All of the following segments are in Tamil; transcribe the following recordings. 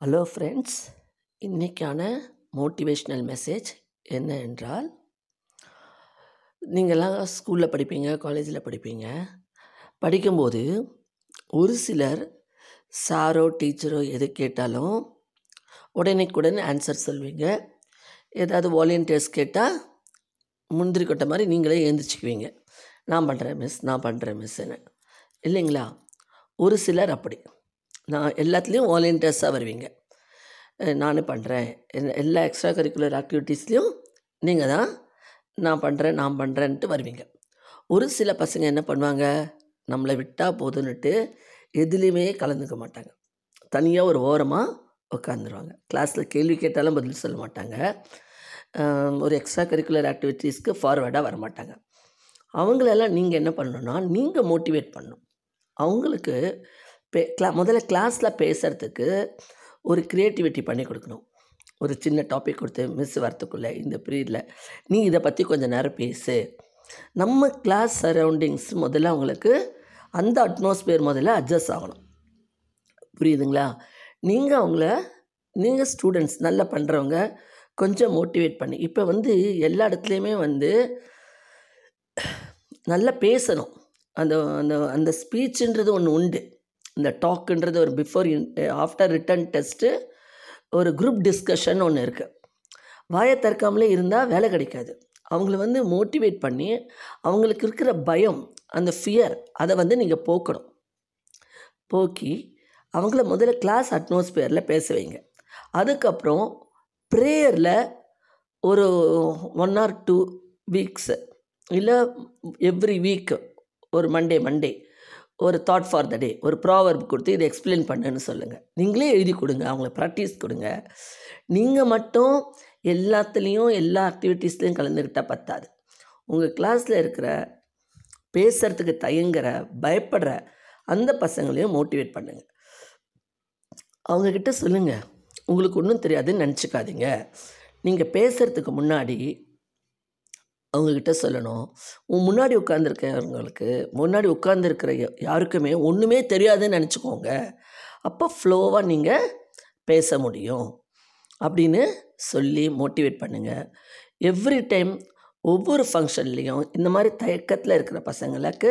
ஹலோ ஃப்ரெண்ட்ஸ் இன்றைக்கான மோட்டிவேஷ்னல் மெசேஜ் என்ன என்றால் நீங்கள்லாம் ஸ்கூலில் படிப்பீங்க காலேஜில் படிப்பீங்க. படிக்கும்போது ஒரு சிலர் சாரோ டீச்சரோ எது கேட்டாலும் உடனேக்குடன் ஆன்சர் சொல்வீங்க. ஏதாவது வாலண்டியர்ஸ் கேட்டால் முந்திரி கொட்டை மாதிரி நீங்களே எழுந்திரிச்சிக்குவீங்க. நான் பண்ணுறேன் மிஸ் நான் பண்ணுறேன் மிஸ்ஸுன்னு இல்லைங்களா? ஒரு சிலர் அப்படி. நான் எல்லாத்துலேயும் வாலண்டியர்ஸாக வருவீங்க. நானும் பண்ணுறேன் எல்லா எக்ஸ்ட்ரா கரிக்குலர் ஆக்டிவிட்டீஸ்லேயும் நீங்கள் தான் நான் பண்ணுறேன் நான் பண்ணுறேன்ட்டு வருவீங்க. ஒரு சில பசங்க என்ன பண்ணுவாங்க? நம்மளை விட்டால் போதுன்னுட்டு எதுலேயுமே கலந்துக்க மாட்டாங்க. தனியாக ஒரு ஓரமாக உட்காந்துருவாங்க கிளாஸில் கேள்வி கேட்டாலும் பதில் சொல்ல மாட்டாங்க. ஒரு எக்ஸ்ட்ரா கரிக்குலர் ஆக்டிவிட்டீஸ்க்கு ஃபார்வேர்டாக வர மாட்டாங்க அவங்களெல்லாம் நீங்கள் என்ன பண்ணணுன்னா நீங்கள் மோட்டிவேட் பண்ணணும். அவங்களுக்கு பே கிளா முதல்ல கிளாஸில் பேசுகிறதுக்கு ஒரு க்ரியேட்டிவிட்டி பண்ணி கொடுக்கணும். ஒரு சின்ன டாபிக் கொடுத்து மிஸ் வரத்துக்குள்ளே இந்த பீரியடில் நீ இதை பற்றி கொஞ்சம் நேரம் பேசு. நம்ம கிளாஸ் சரௌண்டிங்ஸ் முதல்ல அவங்களுக்கு அந்த அட்மாஸ்பியர் முதல்ல அட்ஜஸ்ட் ஆகணும். புரியுதுங்களா? நீங்கள் அவங்கள நீங்கள் ஸ்டூடெண்ட்ஸ் நல்லா பண்ணுறவங்க கொஞ்சம் மோட்டிவேட் பண்ணி இப்போ வந்து எல்லா இடத்துலையுமே வந்து நல்லா பேசணும். அந்த அந்த அந்த ஸ்பீச்சுன்றது ஒன்று உண்டு. இந்த டாக்குன்றது ஒரு பிஃபோர் ஆஃப்டர் ரிட்டன் டெஸ்ட்டு ஒரு குரூப் டிஸ்கஷன் ஒன்று இருக்குது வாயை திறக்காமலே இருந்தால் வேலை கிடைக்காது. அவங்கள வந்து மோட்டிவேட் பண்ணி அவங்களுக்கு இருக்கிற பயம் அந்த ஃபியர் அதை வந்து நீங்கள் போக்கணும். போக்கி அவங்கள முதல்ல கிளாஸ் அட்மாஸ்பியரில் பேச வைங்க. அதுக்கப்புறம் ப்ரேயரில் ஒரு ஒன் ஆர் டூ வீக்ஸு இல்லை எவ்ரி வீக் ஒரு மண்டே மண்டே ஒரு தாட் ஃபார் த டே ஒரு ப்ராவர்ப் கொடுத்து இதை எக்ஸ்பிளைன் பண்ணுன்னு சொல்லுங்கள் நீங்களே எழுதி கொடுங்க அவங்கள ப்ராக்டிஸ் கொடுங்க. நீங்கள் மட்டும் எல்லாத்துலேயும் எல்லா ஆக்டிவிட்டீஸ்லேயும் கலந்துக்கிட்டால் பத்தாது. உங்கள் கிளாஸில் இருக்கிற பேசுகிறதுக்கு தயங்குற பயப்படுற அந்த பசங்களையும் மோட்டிவேட் பண்ணுங்கள் அவங்கக்கிட்ட சொல்லுங்கள் உங்களுக்கு ஒன்றும் தெரியாதுன்னு நினச்சிக்காதீங்க. நீங்கள் பேசுகிறதுக்கு முன்னாடி அவங்கக்கிட்ட சொல்லணும். உன் முன்னாடி உட்காந்துருக்கவங்களுக்கு முன்னாடி உட்காந்துருக்கிற யாருக்குமே ஒன்றுமே தெரியாதுன்னு நினச்சிக்கோங்க. அப்போ ஃப்ளோவாக நீங்கள் பேச முடியும். அப்படின்னு சொல்லி மோட்டிவேட் பண்ணுங்கள் எவ்ரி டைம் ஒவ்வொரு ஃபங்க்ஷன்லேயும் இந்த மாதிரி தயக்கத்தில் இருக்கிற பசங்களுக்கு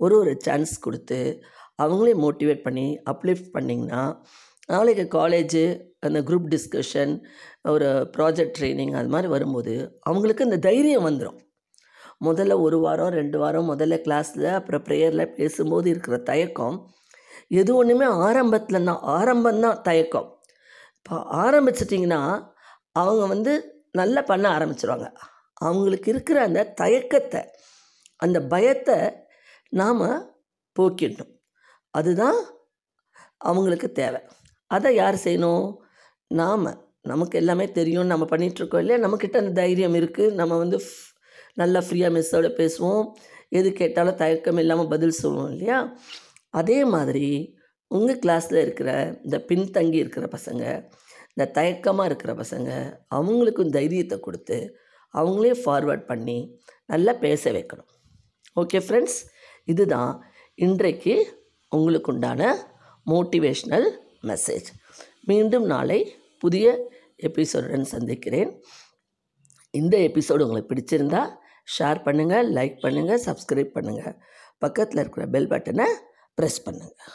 ஒரு ஒரு சான்ஸ் கொடுத்து அவங்களே மோட்டிவேட் பண்ணி அப்லிஃப்ட் பண்ணிங்கன்னா நாளைக்கு காலேஜு அந்த குரூப் டிஸ்கஷன் ஒரு ப்ராஜெக்ட் ட்ரைனிங் அது மாதிரி வரும்போது அவங்களுக்கு இந்த தைரியம் வந்துடும் முதல்ல ஒரு வாரம் ரெண்டு வாரம் முதல்ல கிளாஸில் அப்புறம் ப்ரேயரில் பேசும்போது இருக்கிற தயக்கம் எது ஒன்றுமே ஆரம்பத்தில் தான் ஆரம்பம்தான் தயக்கம். இப்போ ஆரம்பிச்சிட்டிங்கன்னா அவங்க வந்து நல்லா பண்ண ஆரம்பிச்சிருவாங்க. அவங்களுக்கு இருக்கிற அந்த தயக்கத்தை அந்த பயத்தை நாம் போக்கிடணும். அதுதான் அவங்களுக்கு தேவை. அதை யார் செய்யணும்? நாம் நமக்கு எல்லாமே தெரியும் நம்ம பண்ணிகிட்ருக்கோம் இல்லையா? நம்மக்கிட்ட அந்த தைரியம் இருக்குது நம்ம வந்து நல்லா ஃப்ரீயாக மிஸ்ஸோட பேசுவோம். எது கேட்டாலும் தயக்கம் இல்லாமல் பதில் சொல்லுவோம் இல்லையா? அதே மாதிரி உங்கள் கிளாஸில் இருக்கிற இந்த பின்தங்கி இருக்கிற பசங்க இந்த தயக்கமாக இருக்கிற பசங்க அவங்களுக்கும் தைரியத்தை கொடுத்து அவங்களே ஃபார்வர்ட் பண்ணி நல்லா பேச வைக்கணும். ஓகே ஃப்ரெண்ட்ஸ் இதுதான் இன்றைக்கு உங்களுக்கு உண்டான மோட்டிவேஷ்னல் மெசேஜ் மீண்டும் நாளை புதிய எபிசோடுடன் சந்திக்கிறேன். இந்த எபிசோடு உங்களுக்கு பிடிச்சிருந்தா ஷேர் பண்ணுங்கள் லைக் பண்ணுங்கள் சப்ஸ்கிரைப் பண்ணுங்கள் பக்கத்தில் இருக்கிற பெல் பட்டனை ப்ரெஸ் பண்ணுங்கள்